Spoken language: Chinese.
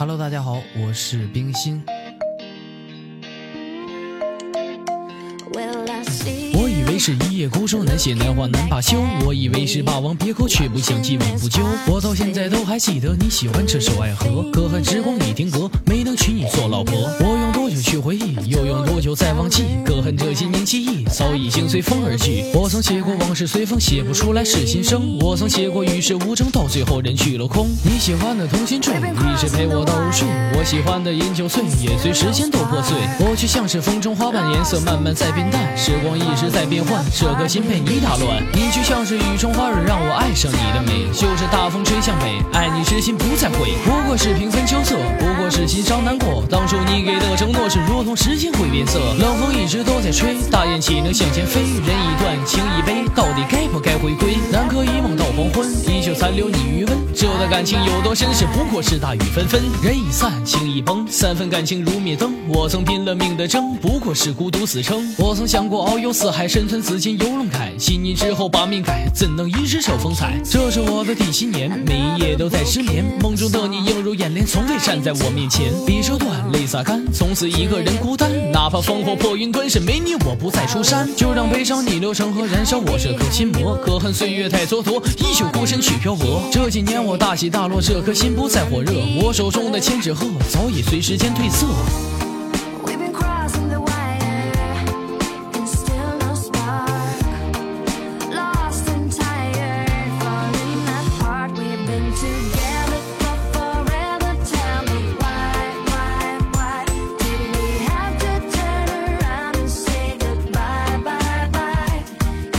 Hello，大家好，我是冰心。我以为是一夜孤舟难写难画难罢休，我以为是霸王别寇，却不想既往不咎。我到现在都还记得你喜欢这首《爱河》，可恨时光已停格，没能娶你做老婆。我用多久去回忆，又用多久再忘记？可恨这些年记忆早已经随风而去。我曾写过往事随风，写不出来是心声。我曾写过与世无争，到最后人去楼空。你喜欢的同心坠，一直陪我到入睡。我喜欢的饮酒醉，也随时间都破碎。我却像是风中花瓣，颜色慢慢在变淡。时光一直在变换，这颗心被你打乱。你却像是雨中花蕊，让我爱上你的美。就是大风吹向北，爱你之心不再悔。不过是平分秋色，不过是心伤难过。当初你给的承诺是如同时间会变色，冷风一直都在吹，大雁岂能向前飞？人已断，情已悲，到底该不该回归？南柯一梦到黄昏，依旧残留你余温。这段感情有多深，是不过是大雨纷纷。人已散，情已崩，三分感情如灭灯。我曾拼了命的争，不过是孤独死撑。我曾想过遨游四海，身存紫金游龙铠。信你之后把命改，怎能一时受风采？这是我的第七年，每一夜都在失眠。梦中的你映入眼帘，从未站在我面前。笔折断，洒干，从此一个人孤单。哪怕烽火破云端，是，没你我不再出山。就让悲伤逆流成河，燃烧我这颗心魔。可恨岁月太蹉跎，依旧孤身去漂泊。这几年我大起大落，这颗心不再火热。我手中的千纸鹤早已随时间褪色。